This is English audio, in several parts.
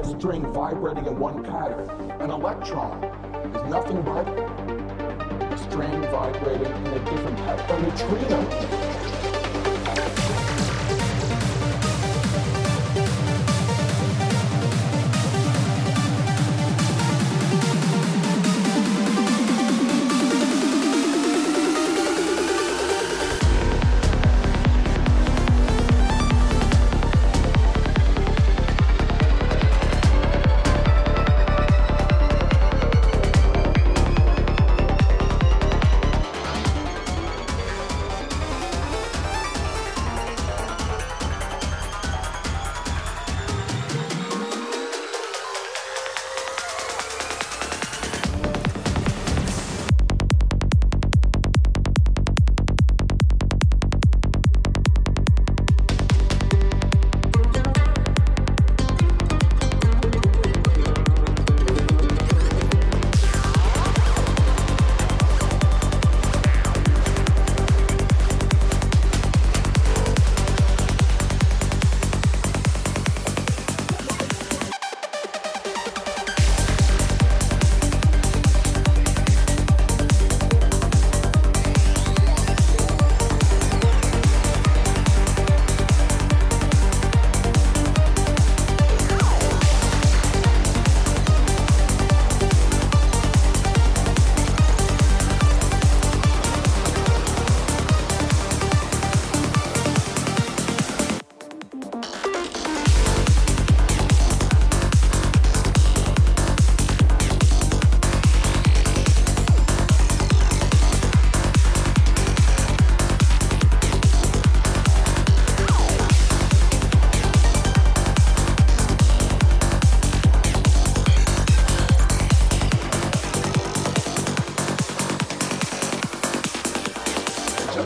a string vibrating in one pattern. An electron is nothing but a string vibrating in a different pattern. A neutrino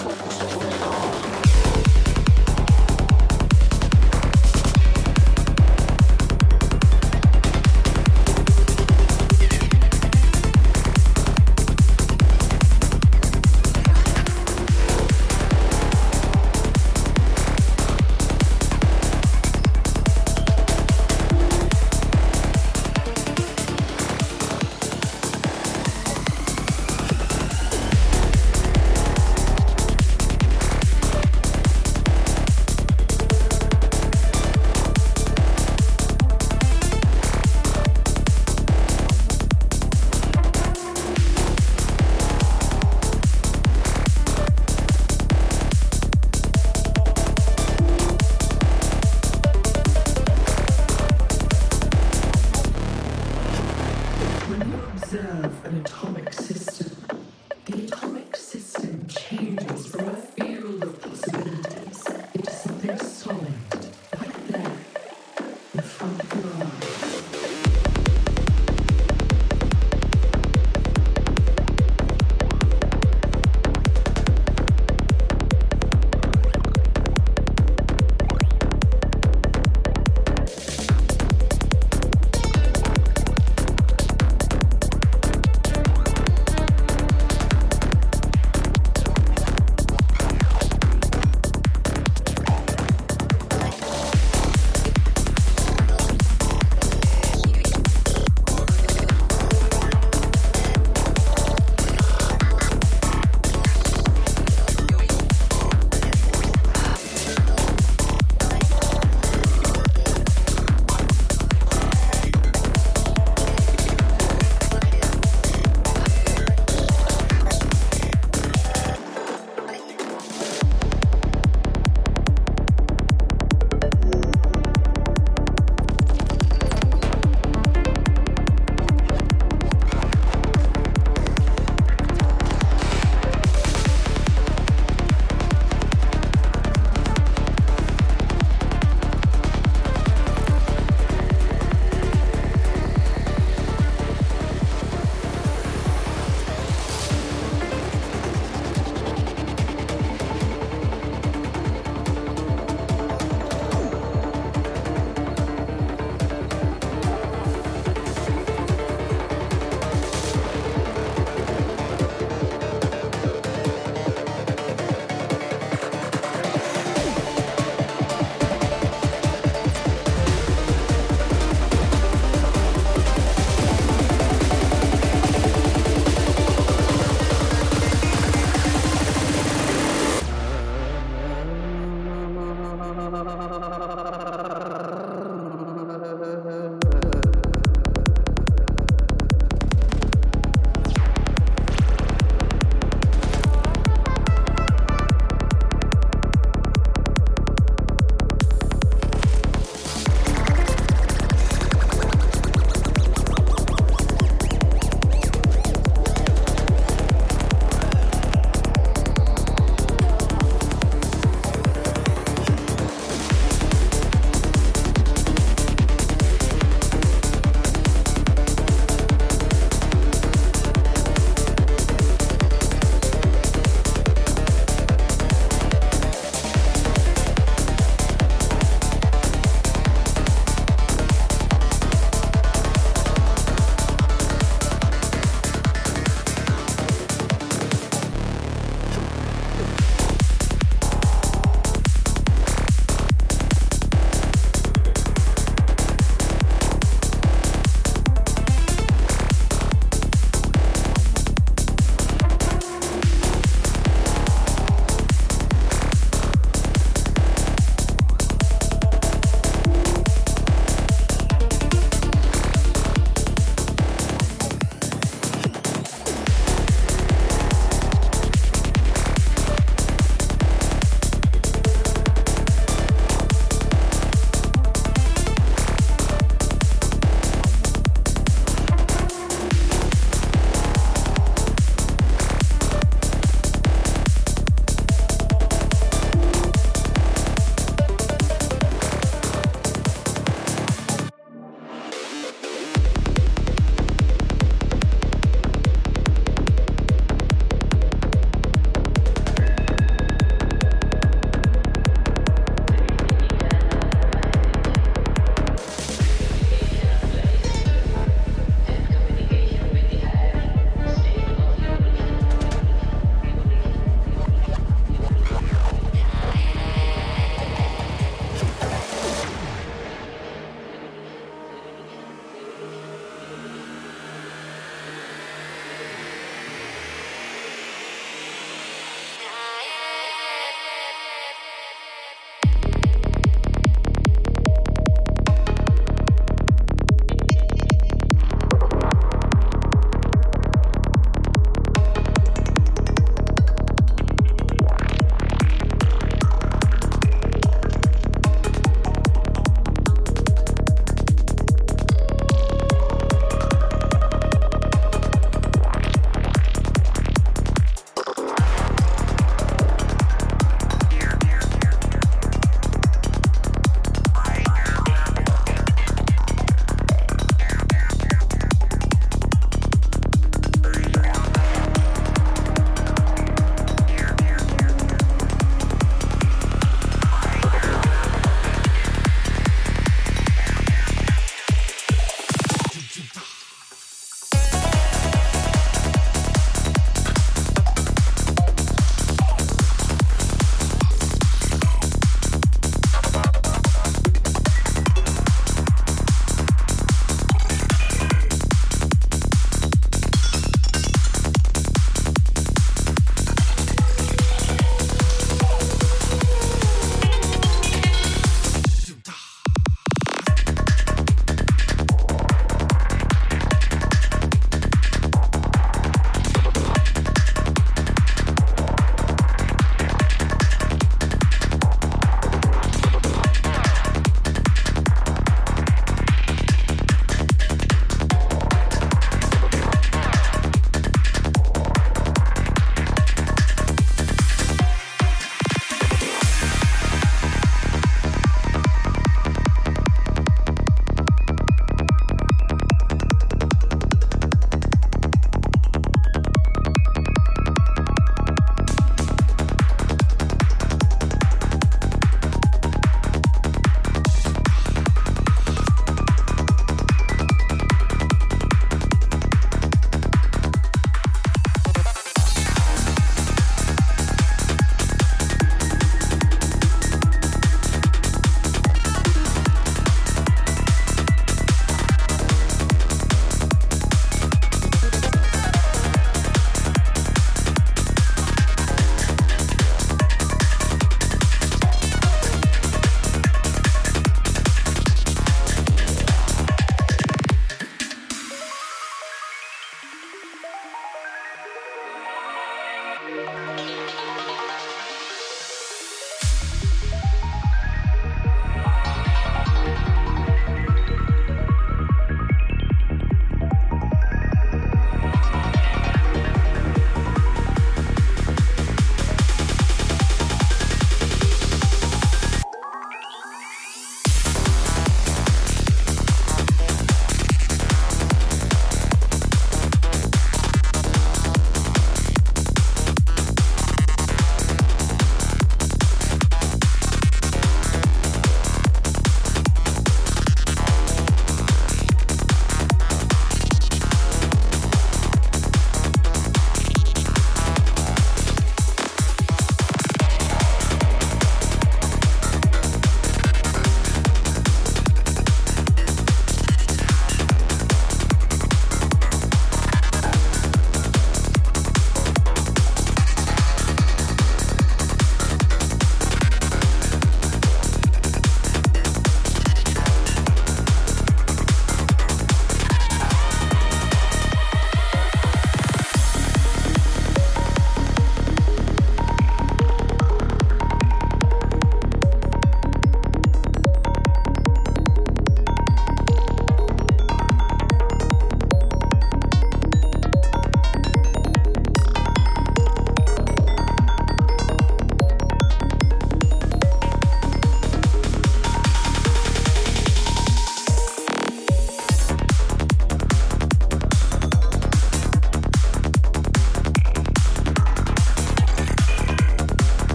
Спасибо.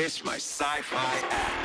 kiss my sci-fi ass.